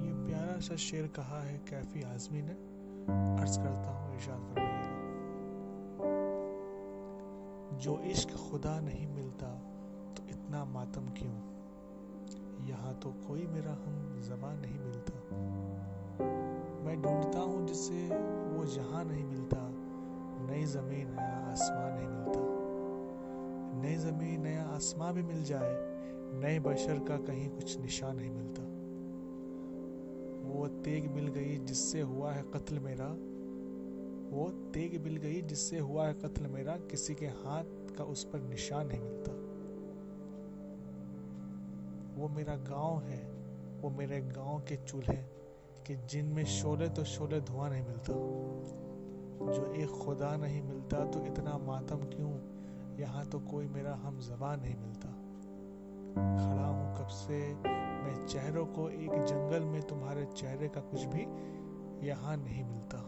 یہ پیارا سا شعر کہا ہے، کیفی آزمی نے۔ عرض کرتا ہوں، ارشاد فرمائیے جو عشق خدا نہیں ملتا تو اتنا ماتم کیوں؟ یہاں تو کوئی میرا ہم زبان نہیں ملتا۔ میں ڈھونڈتا ہوں جس سے وہ جہاں نہیں ملتا۔ نئی زمین نیا آسمان نہیں زمین نیا آسمان بھی مل جائے، نئے بشر کا کہیں کچھ نشان نہیں ملتا۔ وہ تیگ مل گئی جس سے ہوا ہے قتل میرا۔ وہ تیگ مل گئی جس سے ہوا ہے قتل میرا، کسی کے ہاتھ کا اس پر نشان نہیں ملتا۔ وہ میرا گاؤں ہے، وہ میرے گاؤں کے چولہے کہ جن میں شولے تو شولے دھواں نہیں ملتا۔ جو ایک خدا نہیں ملتا تو اتنا ماتم کیوں؟ یہاں تو کوئی میرا ہم زبان نہیں ملتا۔ کھڑا ہوں کب سے میں چہروں کو ایک جنگل میں تمہارے چہرے کا کچھ بھی یہاں نہیں ملتا۔